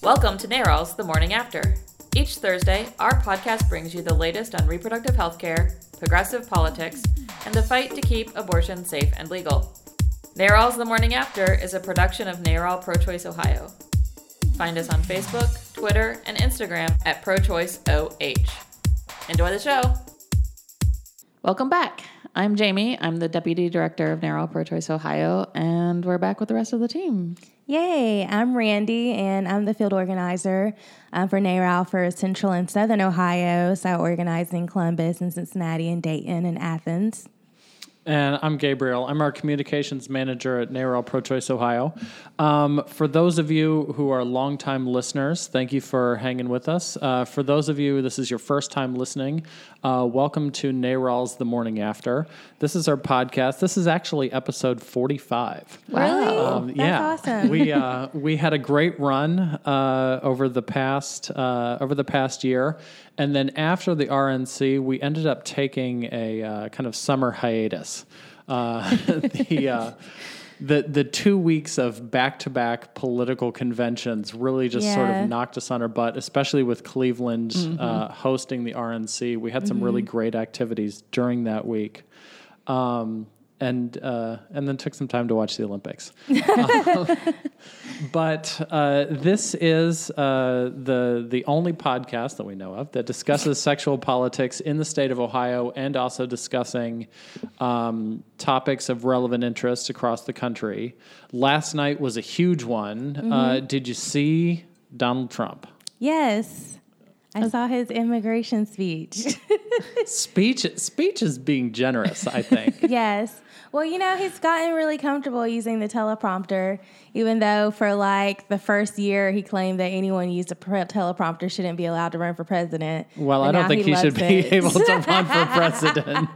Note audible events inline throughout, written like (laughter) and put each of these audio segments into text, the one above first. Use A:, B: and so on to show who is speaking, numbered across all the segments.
A: Welcome to NARAL's The Morning After. Each Thursday, our podcast brings you the latest on reproductive health care, progressive politics, and the fight to keep abortion safe and legal. NARAL's The Morning After is a production of NARAL Pro Choice Ohio. Find us on Facebook, Twitter, and Instagram at ProChoiceOH. Enjoy the show. Welcome back. I'm Jamie. I'm the Deputy Director of NARAL Pro Choice Ohio, and we're back with the rest of the team.
B: Yay, I'm Randy, and I'm the field organizer um, for NARAL for Central and Southern Ohio. So, organizing Columbus and Cincinnati and Dayton and Athens.
C: And I'm Gabriel. I'm our communications manager at NARAL Pro Choice Ohio. Um, for those of you who are longtime listeners, thank you for hanging with us. Uh, for those of you, this is your first time listening, uh, welcome to NARAL's The Morning After. This is our podcast. This is actually episode 45.
B: Really?
C: Um,
B: That's
C: yeah,
B: awesome.
C: we uh, we had a great run uh, over the past uh, over the past year, and then after the RNC, we ended up taking a uh, kind of summer hiatus. Uh, (laughs) the uh, the the two weeks of back to back political conventions really just sort of knocked us on our butt, especially with Cleveland uh, hosting the RNC. We had some really great activities during that week. Um, and uh, and then took some time to watch the Olympics. (laughs) but uh, this is uh, the the only podcast that we know of that discusses (laughs) sexual politics in the state of Ohio and also discussing um, topics of relevant interest across the country. Last night was a huge one. Uh, did you see Donald Trump?
B: Yes, I saw his immigration speech. (laughs)
C: Speech speech is being generous, I think.
B: yes. Well, you know, he's gotten really comfortable using the teleprompter, even though for like the first year he claimed that anyone used a pre- teleprompter shouldn't be allowed to run for president.
C: Well,
B: But
C: I don't think he, should
B: loves
C: be (laughs) able to run for (laughs) president.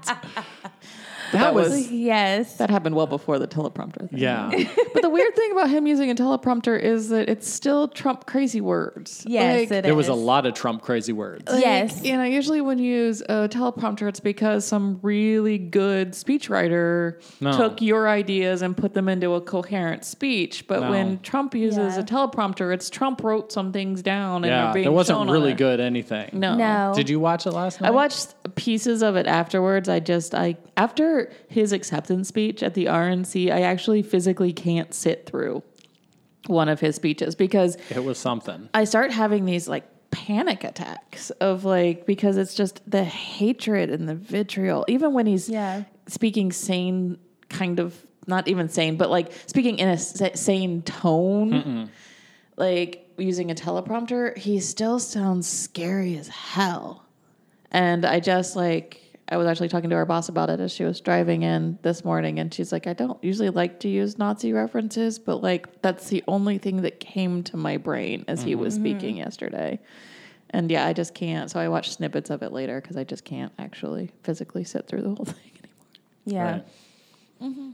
D: That was
B: yes.
D: that happened well before the teleprompter thing.
C: Yeah. (laughs)
D: But the weird thing about him using a teleprompter is that it's still Trump crazy words.
B: Yes,
D: Like,
B: it
C: There was a lot of Trump crazy words.
D: like,
B: Yes.
D: You know, usually when you use a teleprompter, it's because some really good speechwriter
C: No.
D: took your ideas and put them into a coherent speech. But
C: No.
D: when Trump uses
B: Yeah.
D: a teleprompter, it's Trump wrote some things down and
C: Yeah,
D: they're being
C: there wasn't
D: shown
C: really
D: it.
C: good anything.
D: No.
B: No.
C: Did you watch it last night?
D: I watched pieces of it afterwards. I just I after his acceptance speech at the RNC, I actually physically can't sit through one of his speeches because
C: It was something.
D: I start having these like panic attacks of like because it's just the hatred and the vitriol even when he's
B: Yeah.
D: speaking sane kind of not even sane but like speaking in a sane tone like using a teleprompter he still sounds scary as hell and I just like I was actually talking to our boss about it as she was driving in this morning and she's like I don't usually like to use Nazi references but like that's the only thing that came to my brain as he was mm-hmm. speaking yesterday. And yeah, I just can't. So I watched snippets of it later cuz I just can't actually physically sit through the whole (laughs) thing anymore.
B: Yeah.
C: Right. Mm-hmm.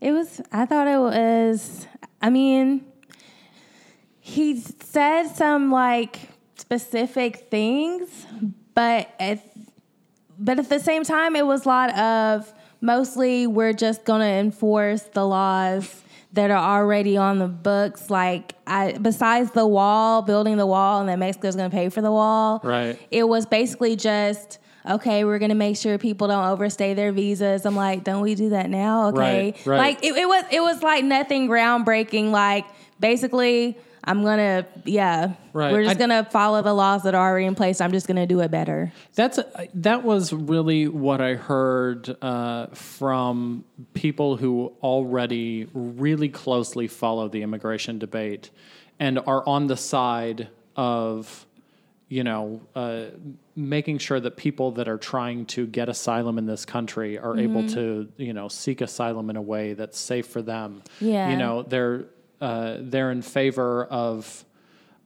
B: It was, I thought it was, I mean, he said some like specific things, but at, but at the same time, it was a lot of mostly we're just going to enforce the laws that are already on the books. Like, I, besides the wall, building the wall, and that Mexico's going to pay for the wall.
C: Right.
B: It was basically just, okay, we're going to make sure people don't overstay their visas. I'm like, don't we do that now? Okay.
C: Right, right.
B: Like, it, it was, it was like nothing groundbreaking. Like, basically, I'm to, yeah,
C: Right.
B: we're just
C: I-
B: to follow the laws that are already in place. I'm just to do it better.
C: That's that was really what I heard uh, from people who already really closely follow the immigration debate and are on the side of, you know, uh, making sure that people that are trying to get asylum in this country are able to, you know, seek asylum in a way that's safe for them.
B: Yeah.
C: You know, they're uh, they're in favor of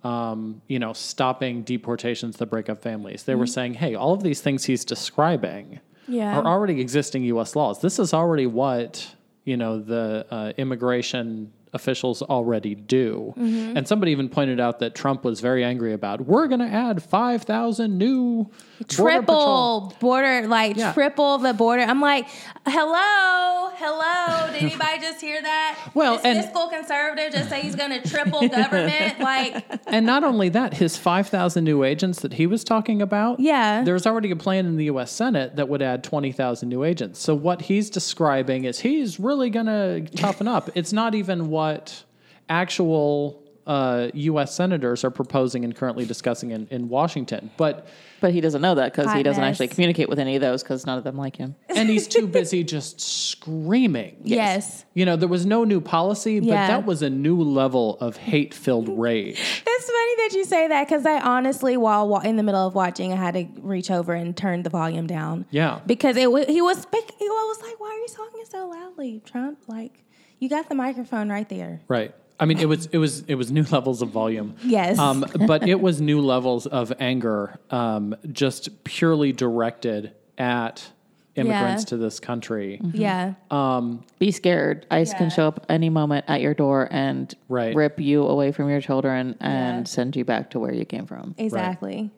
C: um, you know, stopping deportations that break up families. They were saying, hey, all of these things he's describing
B: Yeah.
C: are already existing U.S. laws. This is already what you know the uh, immigration officials already do.
B: Mm-hmm.
C: And somebody even pointed out that Trump was very angry about, we're going to add 5,000 new Border Patrol."
B: Triple border, like
C: Yeah.
B: triple the border. I'm like, hello, hello. Did (laughs) anybody just hear that?
C: Well,
B: This
C: and-
B: fiscal conservative just say he's going to triple government. (laughs) Like,
C: And not only that, his 5,000 new agents that he was talking about,
B: Yeah.
C: there's already a plan in the U.S. Senate that would add 20,000 new agents. So what he's describing is he's really going to toughen up. It's not even what actual uh, U.S. senators are proposing and currently discussing in, in Washington. But
D: But he doesn't know that because he doesn't actually communicate with any of those because none of them like him.
C: and he's too (laughs) busy just screaming.
B: yes.
C: You know, there was no new policy, but
B: Yeah.
C: that was a new level of hate-filled rage. (laughs)
B: It's funny that you say that because I honestly, while wa- in the middle of watching, I had to reach over and turn the volume down.
C: Yeah.
B: Because it wa- he was speaking. He was like, "Why are you talking so loudly, Trump? Like, you got the microphone right there."
C: Right. I mean, it was it was it was new (laughs) levels of volume.
B: Yes.
C: Um, (laughs) but it was new levels of anger, um, just purely directed at immigrants
B: Yeah.
C: to this country.
B: Yeah.
D: Um, Be scared. ICE
B: Yeah.
D: can show up any moment at your door and
C: Right.
D: rip you away from your children and
B: Yeah.
D: send you back to where you came from.
B: Exactly.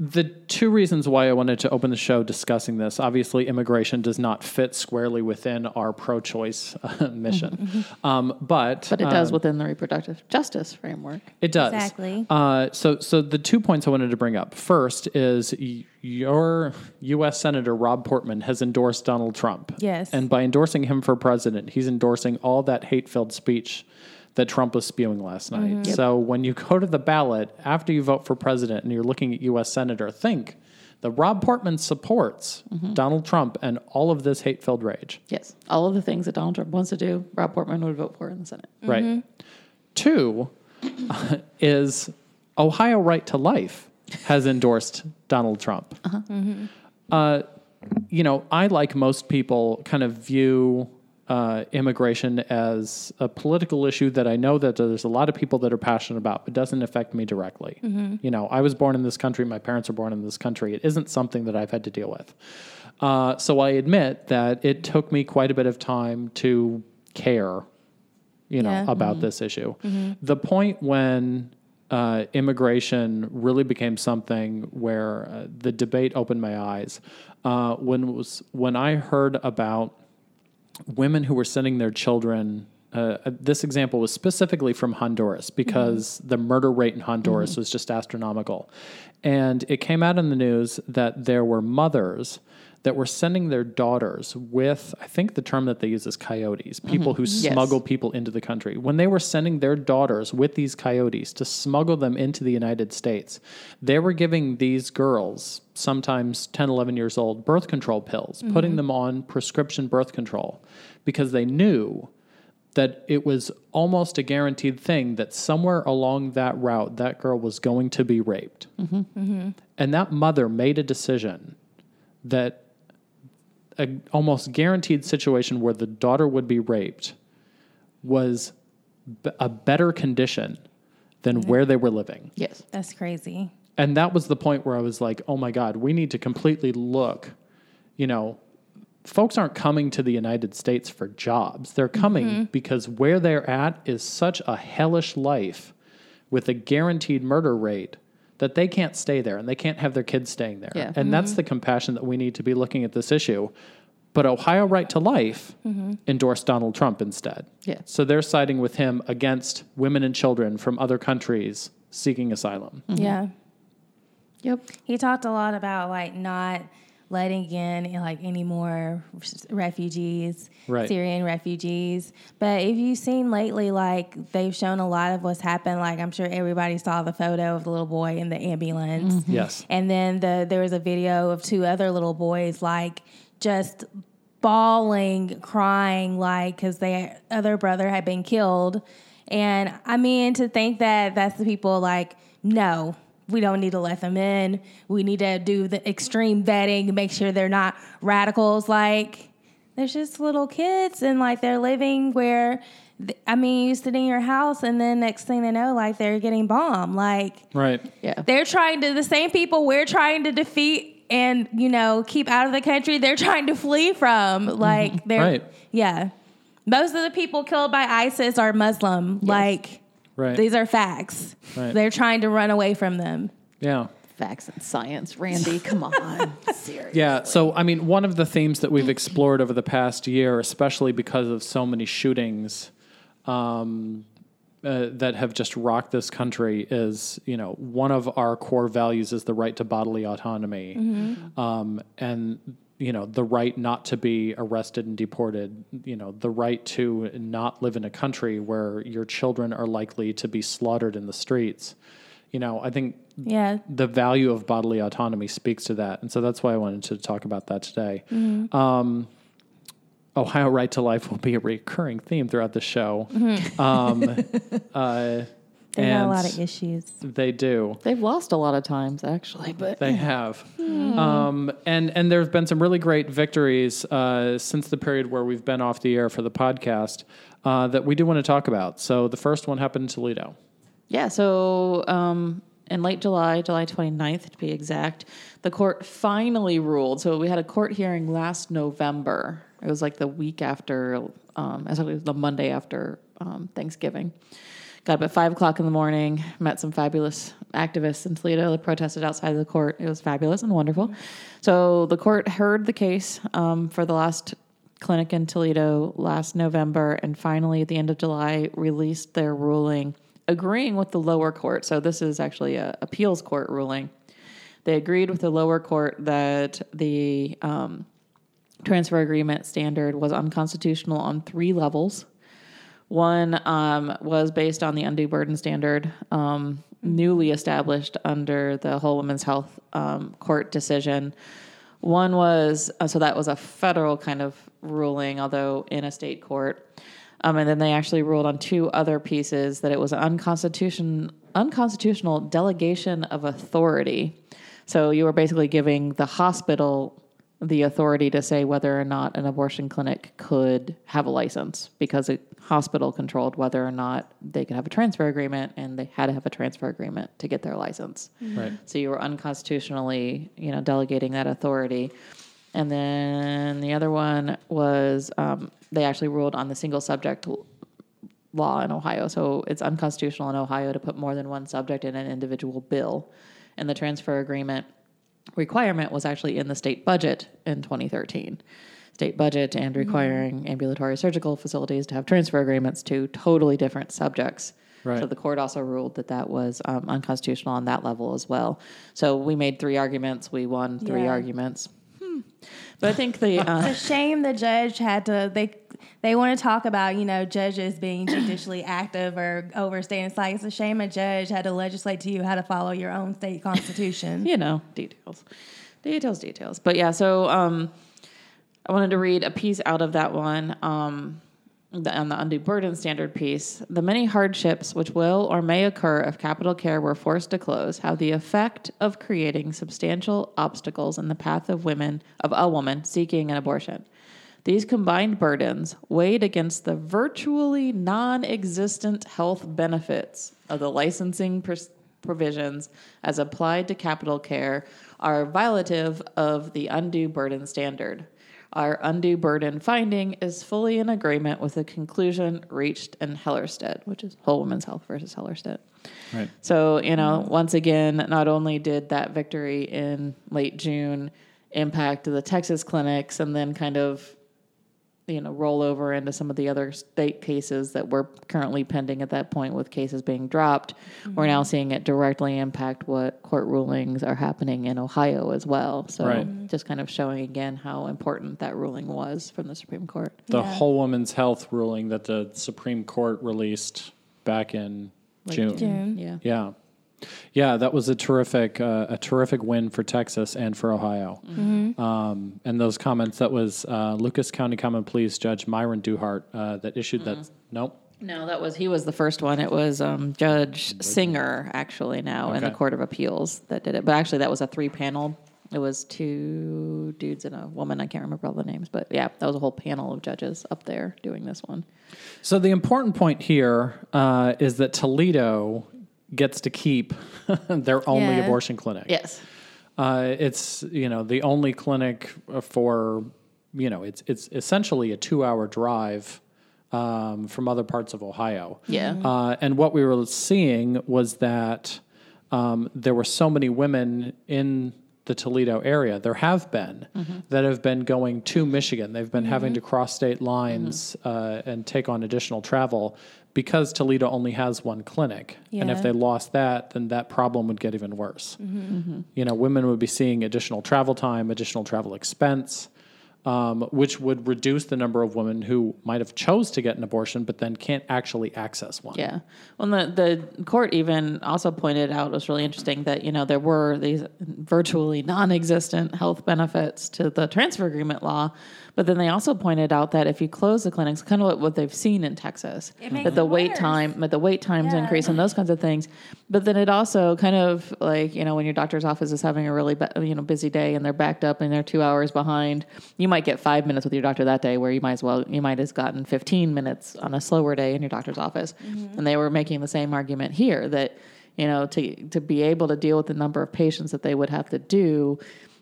C: The two reasons why I wanted to open the show discussing this obviously, immigration does not fit squarely within our pro choice uh, (laughs) mission. Um, but
D: But it does
C: um,
D: within the reproductive justice framework.
C: It does
B: Exactly.
C: Uh, so, so the two points I wanted to bring up first is y- your U.S. Senator Rob Portman has endorsed Donald Trump.
B: Yes.
C: and by endorsing him for president, he's endorsing all that hate-filled speech that Trump was spewing last night.
B: Mm-hmm.
C: So, when you go to the ballot after you vote for president and you're looking at U.S. Senator, think that Rob Portman supports
B: Mm-hmm.
C: Donald Trump and all of this hate-filled rage.
D: Yes. All of the things that Donald Trump wants to do, Rob Portman would vote for in the Senate.
C: Right. Two (laughs) is Ohio Right to Life has endorsed Donald Trump. Uh-huh. Uh, you know, I, like most people, kind of view uh, immigration as a political issue that I know that there's a lot of people that are passionate about, but doesn't affect me directly. You know, I was born in this country, my parents were born in this country. It isn't something that I've had to deal with. Uh, so I admit that it took me quite a bit of time to care you know,
B: Yeah.
C: about this issue. The point when uh, immigration really became something where uh, the debate opened my eyes uh, when was when I heard about women who were sending their children. Uh, uh this example was specifically from Honduras mm-hmm. because the murder rate in Honduras mm-hmm. was just astronomical. And it came out in the news that there were mothers that were sending their daughters with, I think the term that they use is coyotes, mm-hmm. people who
D: Yes.
C: smuggle people into the country. When they were sending their daughters with these coyotes to smuggle them into the United States, they were giving these girls, sometimes 10, 11 years old, birth control pills, mm-hmm. putting them on prescription birth control because they knew that it was almost a guaranteed thing that somewhere along that route, that girl was going to be raped. Mm-hmm. And that mother made a decision that a almost guaranteed situation where the daughter would be raped was b- a better condition than mm-hmm. where they were living.
D: Yes.
B: That's crazy.
C: And that was the point where I was like, oh my God, we need to completely look. You know, folks aren't coming to the United States for jobs. They're coming mm-hmm. because where they're at is such a hellish life with a guaranteed murder rate that they can't stay there and they can't have their kids staying there.
D: Yeah.
C: And that's mm-hmm. the compassion that we need to be looking at this issue. But Ohio Right to Life mm-hmm. endorsed Donald Trump instead.
D: Yeah.
C: So they're siding with him against women and children from other countries seeking asylum. Mm-hmm.
B: Yeah.
D: Yep.
B: He talked a lot about like not letting in eh, like any more refugees,
C: Right.
B: Syrian refugees. But if you've seen lately, like they've shown a lot of what's happened. Like I'm sure everybody saw the photo of the little boy in the ambulance. Mm-hmm.
C: Yes.
B: And then the there was a video of two other little boys like just bawling, crying, like because their other brother had been killed. And I mean, to think that that's the people like, no, we don't need to let them in. We need to do the extreme vetting, make sure they're not radicals. Like, there's just little kids and like they're living where, th- I mean, you sit in your house and then next thing they know, like they're getting bombed. Like,
C: Right.
D: Yeah.
B: they're trying to the same people we're trying to defeat and you know keep out of the country they're trying to flee from mm-hmm. like they're
C: Right.
B: yeah Most of the people killed by ISIS are Muslim. Like,
C: Right.
B: these are facts.
C: Right.
B: They're trying to run away from them.
C: yeah.
D: Facts and science, Randy. Come on, (laughs) seriously.
C: Yeah. So, I mean, one of the themes that we've explored over the past year, especially because of so many shootings um, uh, that have just rocked this country, is you know one of our core values is the right to bodily autonomy, um, and you know the right not to be arrested and deported. You know the right to not live in a country where your children are likely to be slaughtered in the streets. You know, I think
B: Yeah.
C: the value of bodily autonomy speaks to that. And so that's why I wanted to talk about that today. Um, Ohio Right to Life will be a recurring theme throughout the show. Um, (laughs) uh,
B: They have a lot of issues.
C: They do.
D: They've lost a lot of times, actually, but
C: They have. Um, and and there's been some really great victories uh, since the period where we've been off the air for the podcast uh, that we do want to talk about. So the first one happened in Toledo.
D: Yeah, so um, in late July, July 29th to be exact, the court finally ruled. So we had a court hearing last November. It was like the week after, um, actually, it was the Monday after um, Thanksgiving. Got up at 5 o'clock in the morning, met some fabulous activists in Toledo that protested outside of the court. It was fabulous and wonderful. So the court heard the case um, for the last clinic in Toledo last November, and finally at the end of July released their ruling agreeing with the lower court. So this is actually a appeals court ruling. They agreed with the lower court that the um, transfer agreement standard was unconstitutional on three levels. One um, was based on the undue burden standard, um, newly established under the Whole Women's Health um, Court decision. One was uh, so that was a federal kind of ruling, although in a state court. Um, and then they actually ruled on two other pieces that it was an unconstitution, unconstitutional delegation of authority. So you were basically giving the hospital the authority to say whether or not an abortion clinic could have a license because a hospital controlled whether or not they could have a transfer agreement and they had to have a transfer agreement to get their license.
C: Right.
D: So you were unconstitutionally, you know, delegating that authority. And then the other one was um, they actually ruled on the single subject law in Ohio. So it's unconstitutional in Ohio to put more than one subject in an individual bill. And the transfer agreement requirement was actually in the state budget in 2013. State budget and requiring ambulatory surgical facilities to have transfer agreements to totally different subjects.
C: Right.
D: So the court also ruled that that was um, unconstitutional on that level as well. So we made three arguments. We won three
B: Yeah.
D: arguments. Hmm. But I think the uh,
B: It's a shame the judge had to they they want to talk about you know judges being judicially active or overstaying. It's like it's a shame a judge had to legislate to you how to follow your own state constitution.
D: you know, details, details, details. But yeah, so um, I wanted to read a piece out of that one um, the, on the undue burden standard piece. The many hardships which will or may occur if capital care were forced to close have the effect of creating substantial obstacles in the path of women of a woman seeking an abortion. These combined burdens, weighed against the virtually non existent health benefits of the licensing provisions as applied to capital care, are violative of the undue burden standard. Our undue burden finding is fully in agreement with the conclusion reached in Hellerstedt, which is Whole Woman's Health versus Hellerstedt.
C: Right.
D: So, you know, once again, not only did that victory in late June impact the Texas clinics and then kind of, you know, roll over into some of the other state cases that were currently pending at that point with cases being dropped, we're now mm-hmm. seeing it directly impact what court rulings are happening in Ohio as well. So,
C: Right.
D: just kind of showing again how important that ruling was from the Supreme Court.
C: The
B: Yeah.
C: whole woman's health ruling that the Supreme Court released back in June.
B: June.
D: Yeah.
C: Yeah. Yeah, that was a terrific, uh, a terrific win for Texas and for Ohio. Um, and those comments, that was uh, Lucas County Common Pleas Judge Myron Duhart uh, that issued that. Nope.
D: No, that was he was the first one. It was um, Judge Singer actually now in the Court of Appeals that did it. But actually, that was a three panel. It was two dudes and a woman. I can't remember all the names, but yeah, that was a whole panel of judges up there doing this one.
C: So the important point here uh, is that Toledo gets to keep (laughs) their only
B: Yeah.
C: abortion clinic.
D: Yes.
C: Uh, it's you know the only clinic for you know it's it's essentially a two hour drive um, from other parts of Ohio.
D: Yeah.
C: Uh, and what we were seeing was that um, there were so many women in the Toledo area. There have been mm-hmm. that have been going to Michigan. They've been having mm-hmm. to cross state lines mm-hmm. uh, and take on additional travel because Toledo only has one clinic. And if they lost that, then that problem would get even worse. You know, women would be seeing additional travel time, additional travel expense. Um, which would reduce the number of women who might have chose to get an abortion but then can't actually access one.
D: Yeah. Well, the the court even also pointed out it was really interesting that you know there were these virtually non-existent health benefits to the transfer agreement law, but then they also pointed out that if you close the clinics, kind of what, what they've seen in Texas, that the
B: it
D: wait
B: worse.
D: time, that the wait times
B: Yeah.
D: increase and those kinds of things. But then it also kind of like you know when your doctor's office is having a really you know busy day and they're backed up and they're two hours behind, you might get five minutes with your doctor that day where you might as well you might have gotten fifteen minutes on a slower day in your doctor's office. Mm-hmm. And they were making the same argument here that you know to to be able to deal with the number of patients that they would have to do.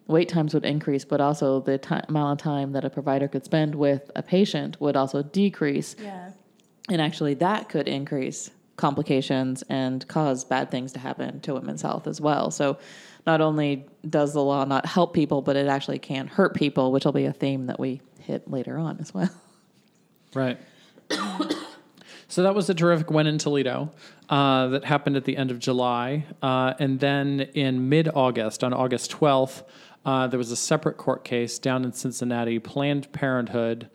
D: Wait times would increase, but also the ti amount of time that a provider could spend with a patient would also decrease
B: Yeah.
D: and actually that could increase complications and cause bad things to happen to women's health as well so not only does the law not help people but it actually can hurt people which will be a theme that we hit later on as well
C: Right. so that was a terrific win in Toledo uh, that happened at the end of July. Uh, and then in mid August, on August 12th, uh, there was a separate court case down in Cincinnati. Planned Parenthood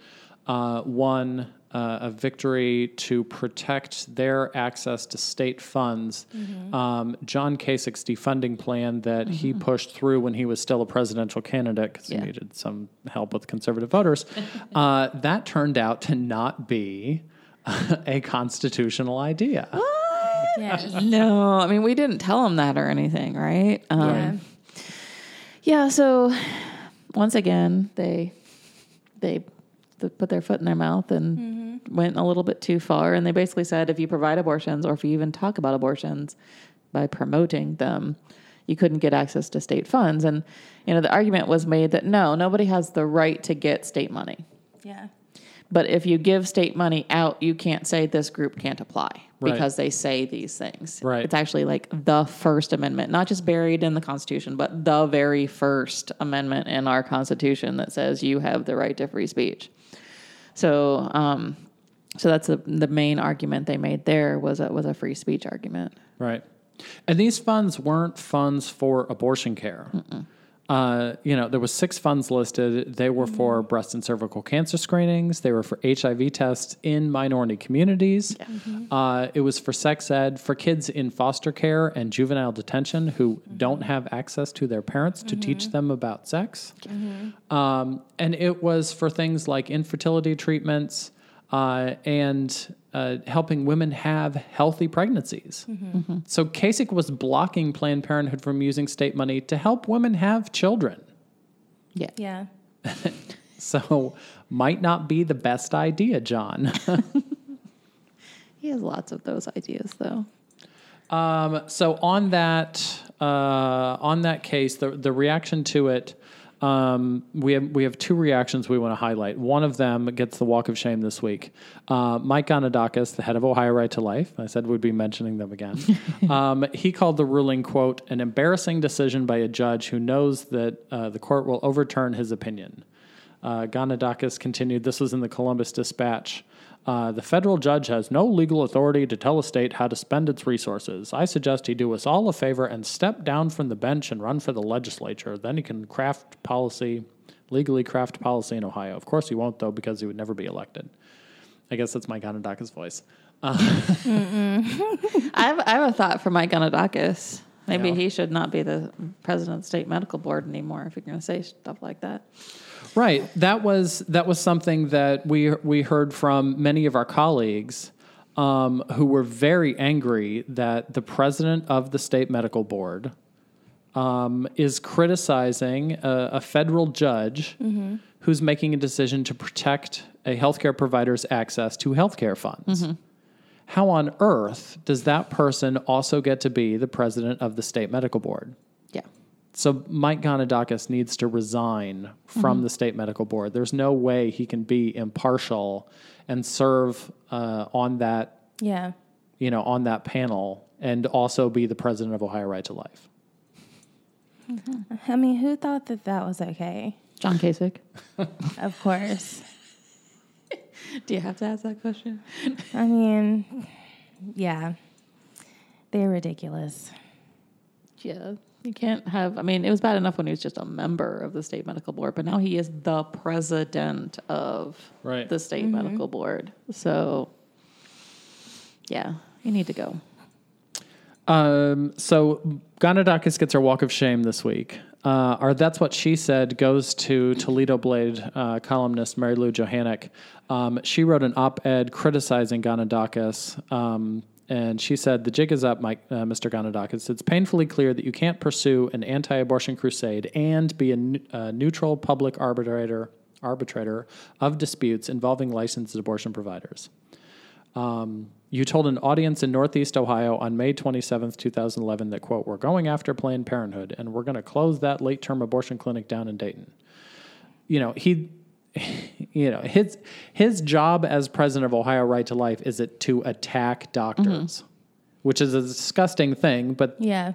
C: uh, won uh, a victory to protect their access to state funds. Um, John Kasich's defunding plan that he pushed through when he was still a presidential candidate because
D: Yeah.
C: he needed some help with conservative voters, (laughs) uh, that turned out to not be (laughs) a constitutional idea.
B: Yes.
D: no i mean we didn't tell him that or anything right um,
B: Yeah.
D: Yeah so once again they they put their foot in their mouth and mm-hmm. went a little bit too far and they basically said if you provide abortions or if you even talk about abortions by promoting them you couldn't get access to state funds. And you know the argument was made that no nobody has the right to get state money.
B: Yeah.
D: But if you give state money out you can't say this group can't apply
C: Right.
D: because they say these things
C: Right.
D: it's actually like the first amendment not just buried in the constitution but the very first amendment in our constitution that says you have the right to free speech so um so that's the, the main argument they made there was a, was a free speech argument
C: Right. And these funds weren't funds for abortion care. Uh, you know, there was six funds listed. They were for breast and cervical cancer screenings. They were for HIV tests in minority communities. Uh, it was for sex ed for kids in foster care and juvenile detention who don't have access to their parents to teach them about sex. Um, and it was for things like infertility treatments uh, and uh, helping women have healthy pregnancies. So Kasich was blocking Planned Parenthood from using state money to help women have children.
D: yeah
B: Yeah. (laughs)
C: So might not be the best idea, John. (laughs)
D: he has lots of those ideas though
C: Um, so on that uh, on that case, the the reaction to it, um, we have we have two reactions we want to highlight. One of them gets the walk of shame this week. Uh, Mike Gonidakis, the head of Ohio Right to Life, I said we'd be mentioning them again. (laughs) um, he called the ruling quote an embarrassing decision by a judge who knows that uh, the court will overturn his opinion. Uh, Gonidakis continued. This was in the Columbus Dispatch. Uh, the federal judge has no legal authority to tell a state how to spend its resources. I suggest he do us all a favor and step down from the bench and run for the legislature. Then he can craft policy, legally craft policy in Ohio. Of course, he won't, though, because he would never be elected. I guess that's Mike Gonidakis' voice. (laughs)
D: I have, I have a thought for Mike Gonidakis. Maybe
C: Yeah.
D: he should not be the president of the state medical board anymore if you're going to say stuff like that.
C: Right. That was that was something that we we heard from many of our colleagues um, who were very angry that the president of the state medical board um, is criticizing a, a federal judge who's making a decision to protect a healthcare provider's access to healthcare funds. How on earth does that person also get to be the president of the state medical board?
D: Yeah.
C: so Mike Gonidakis needs to resign from the state medical board. There's no way he can be impartial and serve uh, on that,
B: Yeah.
C: you know, on that panel and also be the president of Ohio Right to Life.
B: I mean, who thought that that was okay?
D: John Kasich. (laughs)
B: Of course. (laughs)
D: Do you have to ask that question?
B: I mean, yeah. They're ridiculous.
D: Yeah. You can't have, I mean, it was bad enough when he was just a member of the state medical board, but now he is the president of
C: Right.
D: the state medical board. So, yeah, you need to go.
C: Um, so Gonidakis gets her walk of shame this week. Uh, or that's what she said goes to Toledo Blade uh, columnist Mary Lou Johanek. Um, she wrote an op-ed criticizing Gonidakis, um, and she said, "The jig is up, Mike, uh, Mr. Gonidakis. It's painfully clear that you can't pursue an anti-abortion crusade and be a, n- a neutral public arbitrator arbitrator of disputes involving licensed abortion providers." You told an audience in Northeast Ohio on May 27, 2011 that, quote, we're going after Planned Parenthood and we're going to close that late term abortion clinic down in Dayton. You know, he, (laughs) you know, his, his job as president of Ohio Right to Life is it to attack doctors, mm-hmm. which is a disgusting thing, but,
B: Yeah.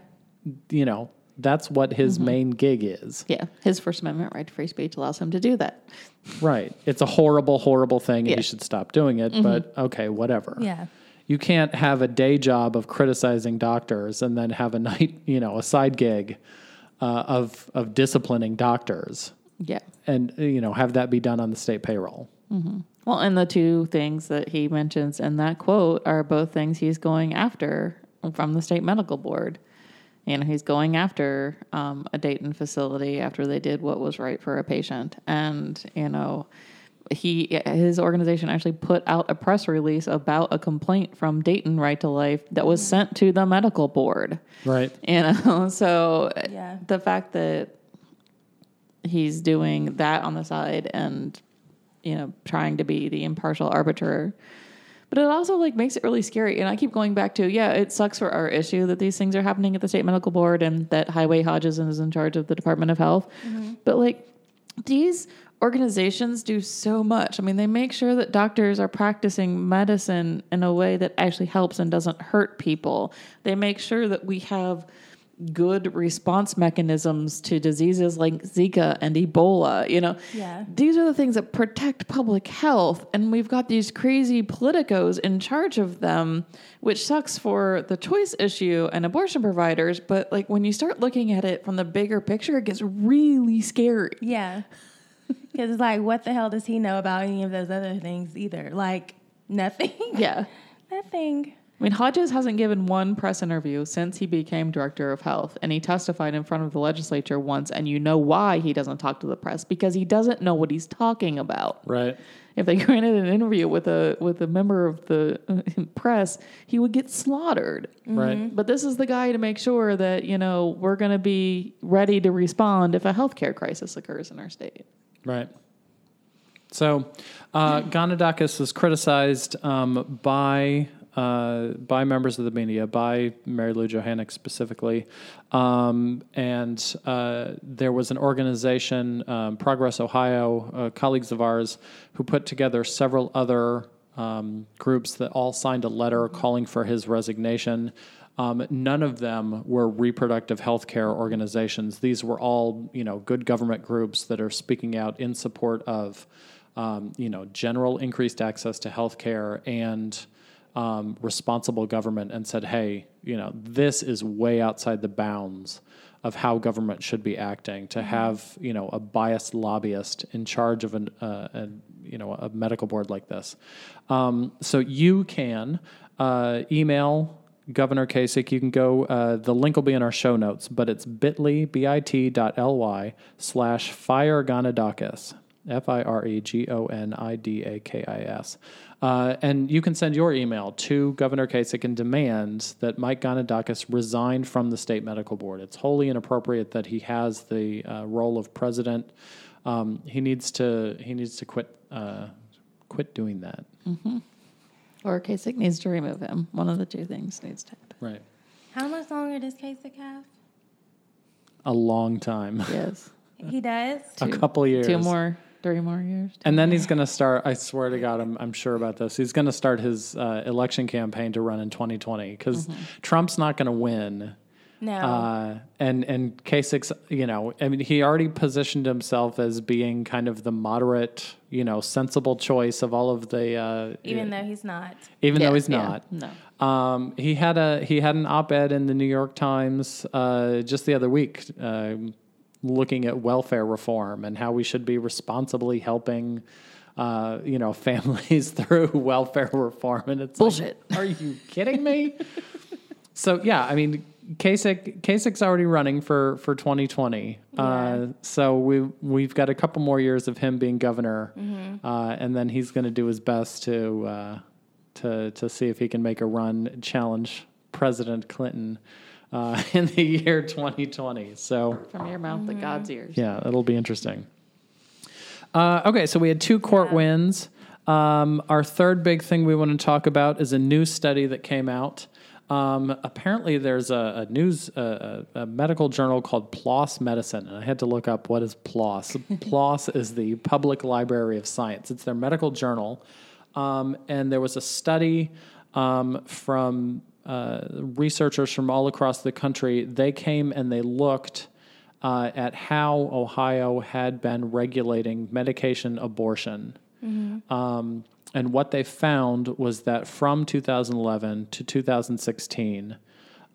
C: you know, that's what his mm-hmm. main gig is.
D: Yeah. His First Amendment right to free speech allows him to do that.
C: Right. It's a horrible, horrible thing and
D: Yeah.
C: he should stop doing it, but mm-hmm. okay, whatever.
B: Yeah.
C: you can't have a day job of criticizing doctors and then have a (laughs) night, you know, a side gig uh, of of disciplining doctors,
D: Yeah.
C: and uh, you know, have that be done on the state payroll.
D: Well, and the two things that he mentions in that quote are both things he's going after from the state medical board. You know, he's going after um, a Dayton facility after they did what was right for a patient, and you know, he his organization actually put out a press release about a complaint from Dayton Right to Life that was sent to the medical board.
C: Right.
D: You know, (laughs) so
B: Yeah.
D: the fact that he's doing that on the side and you know trying to be the impartial arbiter. But it also like makes it really scary. And i keep going back to yeah it sucks for our issue that these things are happening at the state medical board and that highway hodges is in charge of the department of health. Mm-hmm. But like these organizations do so much. I mean they make sure that doctors are practicing medicine in a way that actually helps and doesn't hurt people. They make sure that we have good response mechanisms to diseases like Zika and Ebola. You know,
B: Yeah.
D: these are the things that protect public health, and we've got these crazy politicos in charge of them, which sucks for the choice issue and abortion providers. But like when you start looking at it from the bigger picture, it gets really scary.
B: Yeah. (laughs) Because it's like, what the hell does he know about any of those other things either? Like, nothing.
D: Yeah. (laughs)
B: nothing.
D: I mean, Hodges hasn't given one press interview since he became director of health, and he testified in front of the legislature once. And you know why he doesn't talk to the press because he doesn't know what he's talking about.
C: Right.
D: If they (laughs) granted an interview with a with a member of the uh, (laughs) press, he would get slaughtered.
C: Right.
D: But this is the guy to make sure that you know we're going to be ready to respond if a healthcare crisis occurs in our state.
C: Right. So, uh, Gonidakis was criticized um, by uh, by members of the media, by Mary Lou Johanek specifically, um, and uh, there was an organization, um, Progress Ohio, uh, colleagues of ours, who put together several other um, groups that all signed a letter calling for his resignation. Um, none of them were reproductive health care organizations. These were all, you know, good government groups that are speaking out in support of, um, you know, general increased access to health care and um, responsible government and said, hey, you know, this is way outside the bounds of how government should be acting. To have, you know, a biased lobbyist in charge of an, uh, a, you know, a medical board like this. Um, so you can uh, email Governor Kasich. You can go, uh, the link will be in our show notes, but it's bit.ly, bit dot ly slash fire Gonidakis. F I R G O N I D A K I S. Uh, and you can send your email to Governor Kasich and demand that Mike Gonidakis resign from the state medical board. It's wholly inappropriate that he has the uh, role of president. Um, he needs to he needs to quit uh, quit doing that.
D: Or Kasich needs to remove him. One of the two things needs to happen.
C: Right.
B: How much longer does Kasich have?
C: a long time,
D: Yes.
B: He does.
C: a couple years.
D: Two more, three more years.
C: And then he's going to start. I swear to God, I'm, I'm sure about this. He's going to start his uh, election campaign to run in 2020 because Trump's not going to win.
B: No.
C: Uh, and and Kasich, you know, I mean, he already positioned himself as being kind of the moderate, you know, sensible choice of all of the. Uh,
B: even though he's not.
C: even
D: Yeah,
C: though he's
D: yeah,
C: not.
D: no.
C: Um, he had a he had an op-ed in the New York Times uh, just the other week, uh, looking at welfare reform and how we should be responsibly helping, uh, you know, (laughs) families through welfare reform. And it's like,
D: Bullshit.
C: are you kidding me? so yeah, I mean, Kasich Kasich's already running for for 2020. Uh, so we we've got a couple more years of him being governor, uh, and then he's going to do his best to uh, to to see if he can make a run challenge President Clinton uh, (laughs) in the year 2020. So
D: From your mouth to God's ears.
C: yeah, it'll be interesting. Uh, okay, so we had two court wins. Um, our third big thing we want to talk about is a new study that came out. Um, apparently, there's a, a news, a medical journal called PLOS Medicine, and I had to look up what is PLOS. (laughs) PLOS is the Public Library of Science. It's their medical journal, um, and there was a study um, from uh, researchers from all across the country. They came and they looked uh, at how Ohio had been regulating medication abortion. Um, and what they found was that from 2011 to 2016,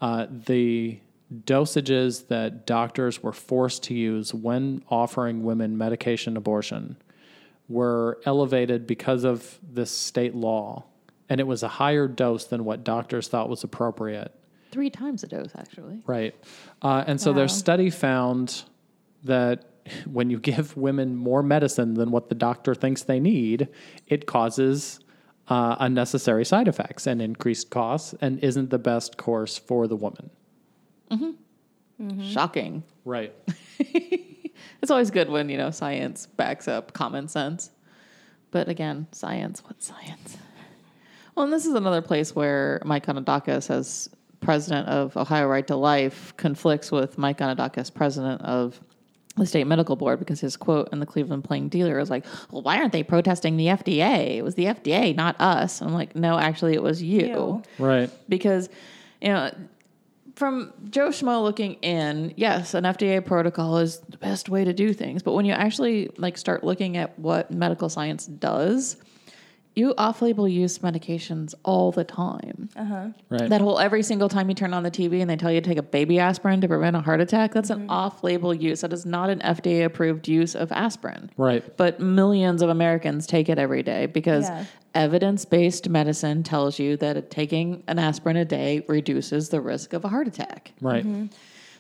C: uh, the dosages that doctors were forced to use when offering women medication abortion were elevated because of this state law. And it was a higher dose than what doctors thought was appropriate.
D: Three times the dose, actually.
C: Right. Uh, and so their study found that when you give women more medicine than what the doctor thinks they need, it causes uh, unnecessary side effects and increased costs and isn't the best course for the woman. Mhm.
D: Shocking.
C: Right. (laughs)
D: It's always good when, you know, science backs up common sense. But again, science, what science? Well, and this is another place where Mike Gonidakis, as president of Ohio Right to Life, conflicts with Mike Gonidakis, president of the state medical board, because his quote in the Cleveland Plain Dealer is like, well, why aren't they protesting the FDA? It was the FDA, not us. I'm like, no, actually, it was you
B: You.
C: Right.
D: because you know from Joe Schmo looking in, yes, an FDA protocol is the best way to do things. But when you actually like start looking at what medical science does, you off-label use medications all the time. Uh-huh.
C: Right.
D: That whole every single time you turn on the TV and they tell you to take a baby aspirin to prevent a heart attack, that's an mm-hmm. off-label use. That is not an FDA-approved use of aspirin
C: right.
D: but millions of Americans take it every day because
B: Yeah.
D: evidence based medicine tells you that taking an aspirin a day reduces the risk of a heart attack.
C: Right. Mm-hmm.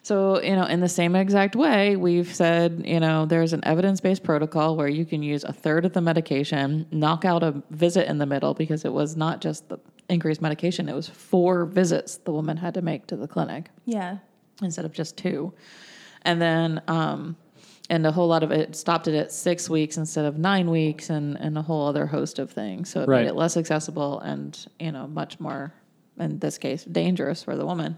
D: So, you know, in the same exact way, we've said, you know, there's an evidence based protocol where you can use a third of the medication, knock out a visit in the middle because it was not just the increased medication, it was four visits the woman had to make to the clinic
B: Yeah.
D: instead of just two. And then, um, and a whole lot of it stopped it at six weeks instead of nine weeks, and, and a whole other host of things. So it
C: Right.
D: made it less accessible and you know much more, in this case, dangerous for the woman.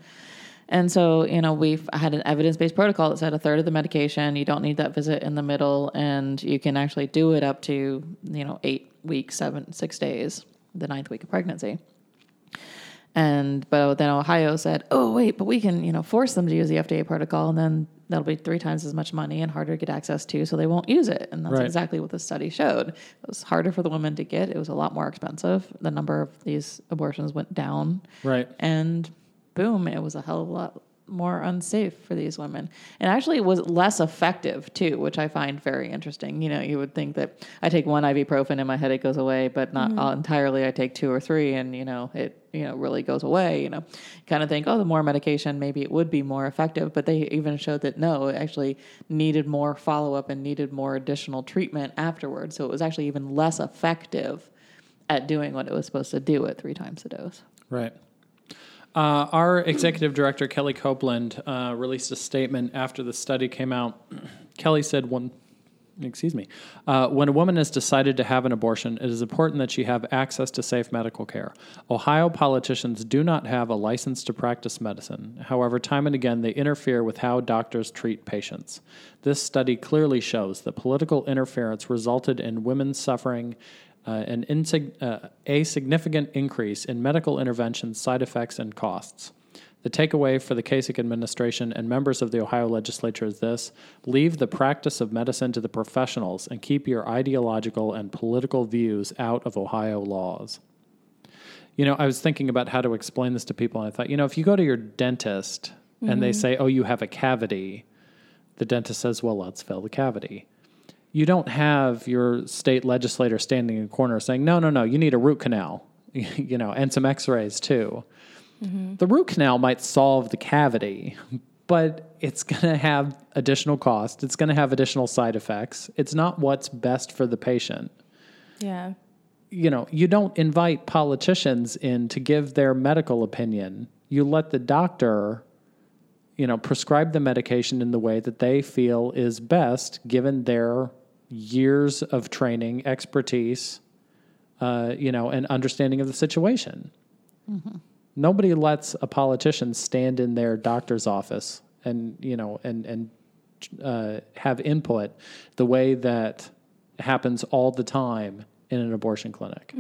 D: And so you know we've had an evidence based protocol that said a third of the medication you don't need that visit in the middle, and you can actually do it up to you know eight weeks, seven, six days, the ninth week of pregnancy. And but then Ohio said, "Oh wait, but we can you know force them to use the FDA protocol, and then that'll be three times as much money and harder to get access to, so they won't use it." And that's
C: Right.
D: exactly what the study showed. It was harder for the women to get. It was a lot more expensive. The number of these abortions went down,
C: Right.
D: and boom, it was a hell of a lot more unsafe for these women. And actually it was less effective too, which I find very interesting. You know, you would think that I take one ibuprofen and my headache goes away, but not mm-hmm. all entirely. I take two or three and, you know, it, you know, really goes away, you know, kind of think, oh, the more medication, maybe it would be more effective. But they even showed that no, it actually needed more follow up and needed more additional treatment afterwards. So it was actually even less effective at doing what it was supposed to do at three times the dose.
C: Right. Uh, our executive director, Kelly Copeland, uh, released a statement after the study came out. (clears throat) Kelly said one, excuse me, uh, when a woman has decided to have an abortion, it is important that she have access to safe medical care. Ohio politicians do not have a license to practice medicine. However, time and again, they interfere with how doctors treat patients. This study clearly shows that political interference resulted in women suffering uh, an insig- uh, a significant increase in medical intervention side effects and costs. The takeaway for the Kasich administration and members of the Ohio legislature is this leave the practice of medicine to the professionals and keep your ideological and political views out of Ohio laws. You know, I was thinking about how to explain this to people, and I thought, you know, if you go to your dentist and they say, oh, you have a cavity, the dentist says, well, let's fill the cavity. You don't have your state legislator standing in a corner saying, no, no, no, you need a root canal, (laughs) you know, and some x rays too. Mm-hmm. The root canal might solve the cavity, but it's going to have additional cost. It's going to have additional side effects. It's not what's best for the patient.
B: Yeah.
C: You know, you don't invite politicians in to give their medical opinion. You let the doctor, you know, prescribe the medication in the way that they feel is best given their years of training, expertise, uh, you know, and understanding of the situation. Nobody lets a politician stand in their doctor's office and you know and and uh, have input the way that happens all the time in an abortion clinic.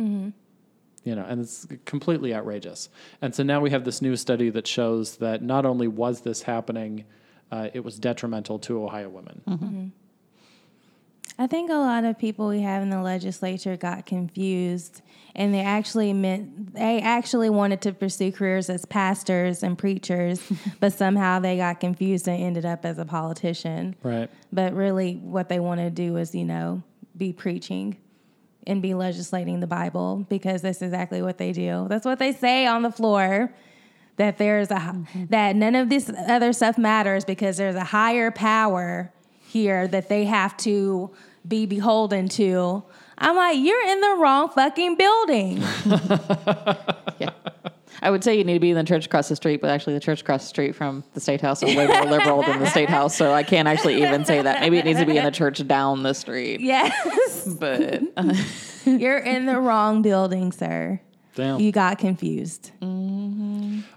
C: You know, and it's completely outrageous. And so now we have this new study that shows that not only was this happening, uh, it was detrimental to Ohio women.
B: I think a lot of people we have in the legislature got confused and they actually meant they actually wanted to pursue careers as pastors and preachers, (laughs) but somehow they got confused and ended up as a politician.
C: Right.
B: But really what they want to do is, you know, be preaching and be legislating the Bible because that's exactly what they do. That's what they say on the floor. That there's a mm-hmm. that none of this other stuff matters because there's a higher power here that they have to be beholden to. I'm like, you're in the wrong fucking building. (laughs)
D: Yeah. I would say you need to be in the church across the street, but actually, the church across the street from the state house is way more liberal than the state house. So I can't actually even say that. Maybe it needs to be in the church down the street.
B: yes. (laughs)
D: But uh, (laughs)
B: You're in the wrong building, sir.
C: Damn.
B: You got confused.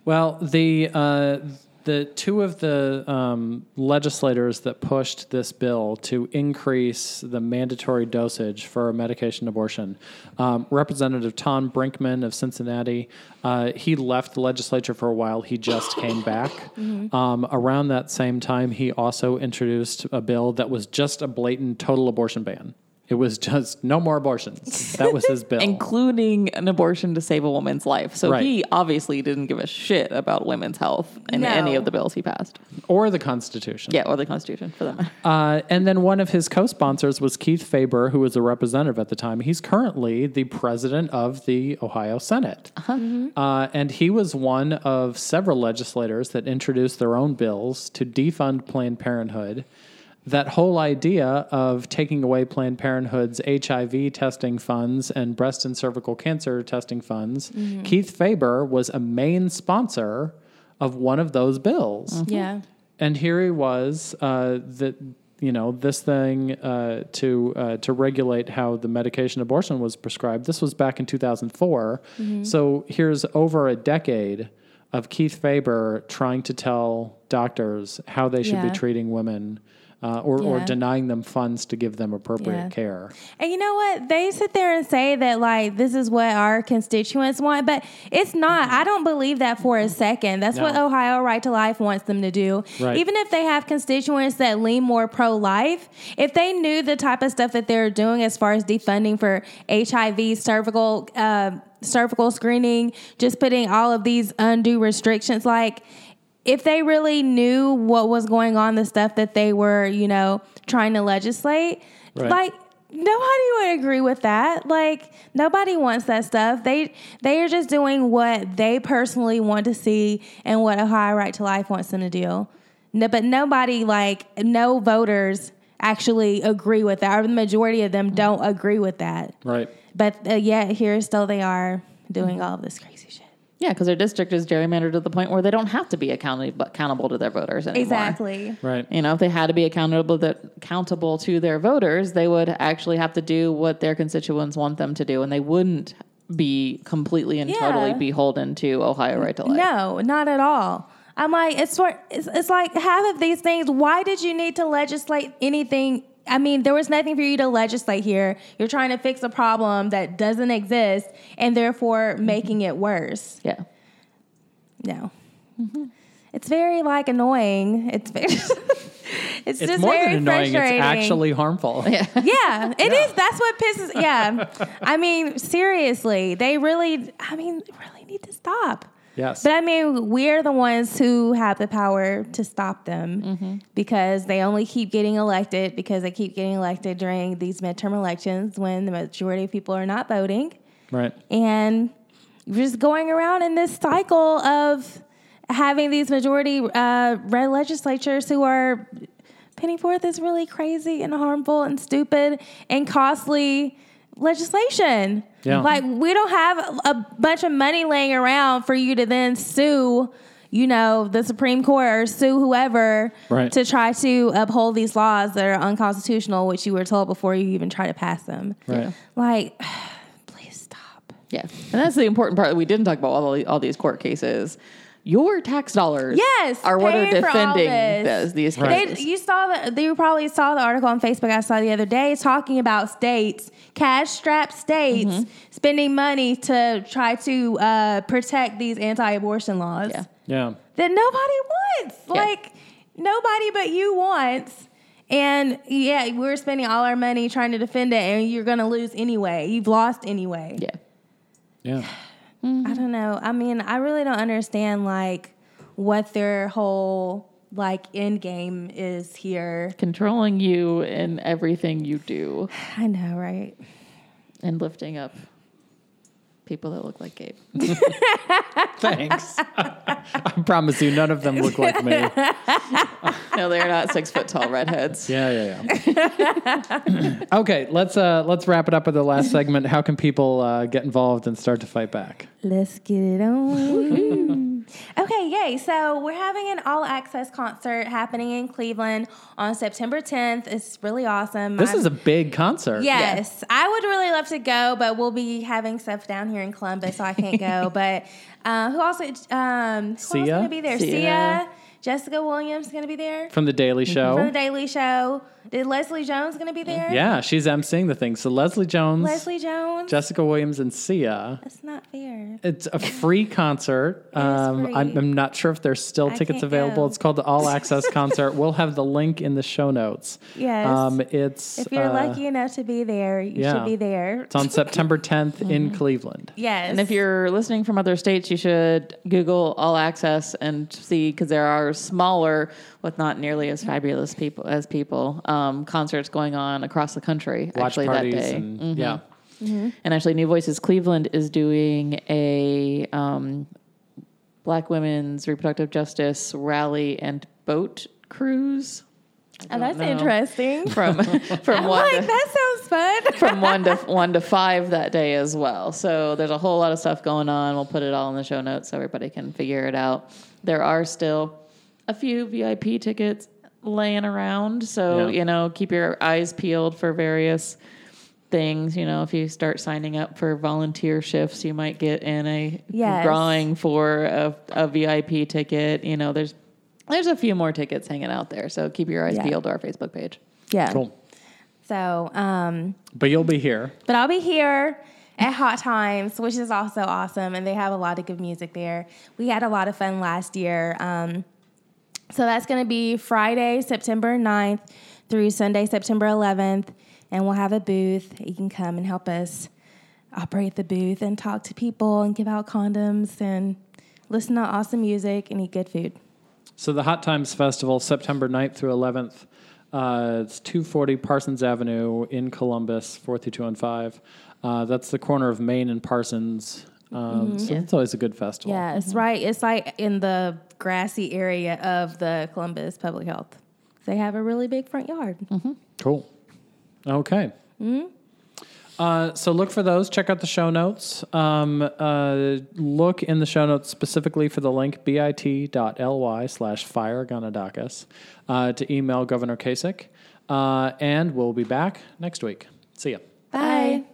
C: Well, the uh, the two of the um, legislators that pushed this bill to increase the mandatory dosage for medication abortion, um, Representative Tom Brinkman of Cincinnati, uh, he left the legislature for a while. He just came back. Um, around that same time, he also introduced a bill that was just a blatant total abortion ban. It was just no more abortions. That was his (laughs) bill.
D: including an abortion to save a woman's life. So
C: Right.
D: he obviously didn't give a shit about women's health in
B: No.
D: any of the bills he passed.
C: or the Constitution.
D: Yeah, or the Constitution for that matter.
C: Uh, and then one of his co-sponsors was Keith Faber, who was a representative at the time. He's currently the president of the Ohio Senate, uh, and he was one of several legislators that introduced their own bills to defund Planned Parenthood. That whole idea of taking away Planned Parenthood's HIV testing funds and breast and cervical cancer testing funds, Keith Faber was a main sponsor of one of those bills.
B: Yeah.
C: And here he was, uh, that you know this thing uh, to uh, to regulate how the medication abortion was prescribed. This was back in 2004. So here's over a decade of Keith Faber trying to tell doctors how they should
B: Yeah.
C: be treating women. Uh, or, or denying them funds to give them appropriate
B: Yeah.
C: care.
B: And you know what? They sit there and say that like this is what our constituents want, but it's not. I don't believe that for a second. That's what Ohio Right to Life wants them to do.
C: Right.
B: Even if they have constituents that lean more pro life, if they knew the type of stuff that they're doing as far as defunding for HIV, cervical uh, cervical screening, just putting all of these undue restrictions like if they really knew what was going on, the stuff that they were, you know, trying to legislate,
C: Right.
B: like nobody would agree with that. Like nobody wants that stuff. They they are just doing what they personally want to see and what Ohio Right to Life wants them to do. No, but nobody like no voters actually agree with that, or the majority of them don't agree with that.
C: Right.
B: But uh, yet here still they are doing all of this crazy.
D: Yeah, because their district is gerrymandered to the point where they don't have to be accountable accountable to their voters anymore.
B: Exactly.
C: Right.
D: You know, if they had to be accountable that accountable to their voters, they would actually have to do what their constituents want them to do, and they wouldn't be completely and
B: Yeah.
D: totally beholden to Ohio right to life.
B: No, not at all. I'm like, it's, for, it's it's like half of these things. Why did you need to legislate anything? I mean, there was nothing for you to legislate here. You're trying to fix a problem that doesn't exist, and therefore mm-hmm. making it worse.
D: Yeah.
B: No, mm-hmm. it's very like annoying. It's very. (laughs) it's,
C: It's
B: just
C: more
B: very
C: than annoying. It's actually harmful.
B: Yeah, (laughs) it is. That's what pisses. Yeah, I mean, seriously, they really. I mean, really need to stop.
C: Yes.
B: But I mean, we're the ones who have the power to stop them because they only keep getting elected because they keep getting elected during these midterm elections when the majority of people are not voting.
C: right.
B: And you're just going around in this cycle of having these majority uh, red legislatures who are penny forth is really crazy and harmful and stupid and costly legislation.
C: Yeah.
B: Like we don't have a bunch of money laying around for you to then sue, you know, the Supreme Court or sue whoever
C: Right.
B: to try to uphold these laws that are unconstitutional, which you were told before you even try to pass them.
C: Right.
B: Like, (sighs) please stop.
D: Yeah. And that's the important part that we didn't talk about all, the, all these court cases. Your tax dollars
B: Yes,
D: are what are
B: paying for all
D: defending
B: this.
D: these, these
C: Right.
D: cases.
B: They, you saw the. You probably saw the article on Facebook I saw the other day talking about states, cash-strapped states,
D: Mm-hmm.
B: spending money to try to uh, protect these anti-abortion laws
D: Yeah.
C: Yeah.
B: that nobody wants.
D: Yeah.
B: Like nobody but you wants. And yeah, we're spending all our money trying to defend it, and you're going to lose anyway. You've lost anyway.
D: yeah.
C: Yeah.
B: I mm-hmm. don't know. I mean, I really don't understand like what their whole like end game is here.
D: Controlling you in everything you do (sighs)
B: I know, right?
D: and lifting up people that look like Gabe. (laughs)
C: Thanks. (laughs) I promise you, none of them look like me.
D: no, they're not six foot tall redheads.
C: Yeah, yeah, yeah. (clears throat) okay, let's uh let's wrap it up with the last segment. How can people uh, get involved and start to fight back?
B: Let's get it on. okay, yay. So we're having an all access concert happening in Cleveland on September 10th. It's really awesome.
C: This
B: I'm-
C: is a big concert.
B: Yes, I would really love to go, but we'll be having stuff down here in Columbus, so I can't go. (laughs) but uh, who also? Um, who else
C: Sia?
B: going to be there?
D: Sia.
B: Sia. Jessica Williams is going to be there
C: From the Daily Show.
B: from the Daily Show. Did Leslie Jones going to be there?
C: yeah, she's emceeing the thing. So Leslie Jones,
B: Leslie Jones.
C: Jessica Williams, and Sia.
B: That's not fair.
C: It's a free concert. (laughs) Um,
B: free.
C: I'm, I'm not sure if there's still tickets available.
B: go.
C: It's called the All Access (laughs) Concert. We'll have the link in the show notes.
B: Yes.
C: Um, it's
B: If you're
C: uh,
B: lucky enough to be there, you
C: yeah.
B: should be there.
C: It's on September 10th in (laughs) Cleveland.
B: Yes.
D: And if you're listening from other states, you should Google All Access and see because there are smaller, with not nearly as fabulous people as people, um, concerts going on across the country.
C: Watch
D: actually,
C: parties
D: that day,
C: and yeah.
D: and actually, New Voices Cleveland is doing a um, Black women's reproductive justice rally and boat cruise
B: oh, that's
D: know.
B: interesting. (laughs)
D: from from (laughs)
B: I'm
D: one
B: like,
D: to,
B: that sounds fun. (laughs)
D: from one to one to five that day as well. So there's a whole lot of stuff going on. We'll put it all in the show notes so everybody can figure it out. There are still a few VIP tickets laying around, so
C: Yeah.
D: you know keep your eyes peeled for various things. You know, if you start signing up for volunteer shifts, you might get in a
B: Yes.
D: drawing for a, a VIP ticket. You know, there's there's a few more tickets hanging out there, so keep your eyes
B: Yeah.
D: peeled to our Facebook page.
B: yeah.
C: Cool.
B: So, um,
C: But you'll be here.
B: but I'll be here at Hot Times, which is also awesome, and they have a lot of good music there. We had a lot of fun last year. Um, so that's going to be Friday, September 9th through Sunday, September 11th, and we'll have a booth. You can come and help us operate the booth and talk to people and give out condoms and listen to awesome music and eat good food.
C: So the Hot Times Festival, September 9th through 11th. Uh, it's 240 Parsons Avenue in Columbus, 43215. Uh, that's the corner of Main and Parsons. Um, So it's always a good festival.
B: Mm-hmm. Yeah, it's right. It's like in the grassy area of the Columbus Public Health. They have a really big front yard.
C: Cool. Okay. Uh, so look for those. Check out the show notes. Um, uh, look in the show notes specifically for the link bit.ly slash fireGonidakis uh, to email Governor Kasich. Uh, and we'll be back next week. See ya.
B: Bye.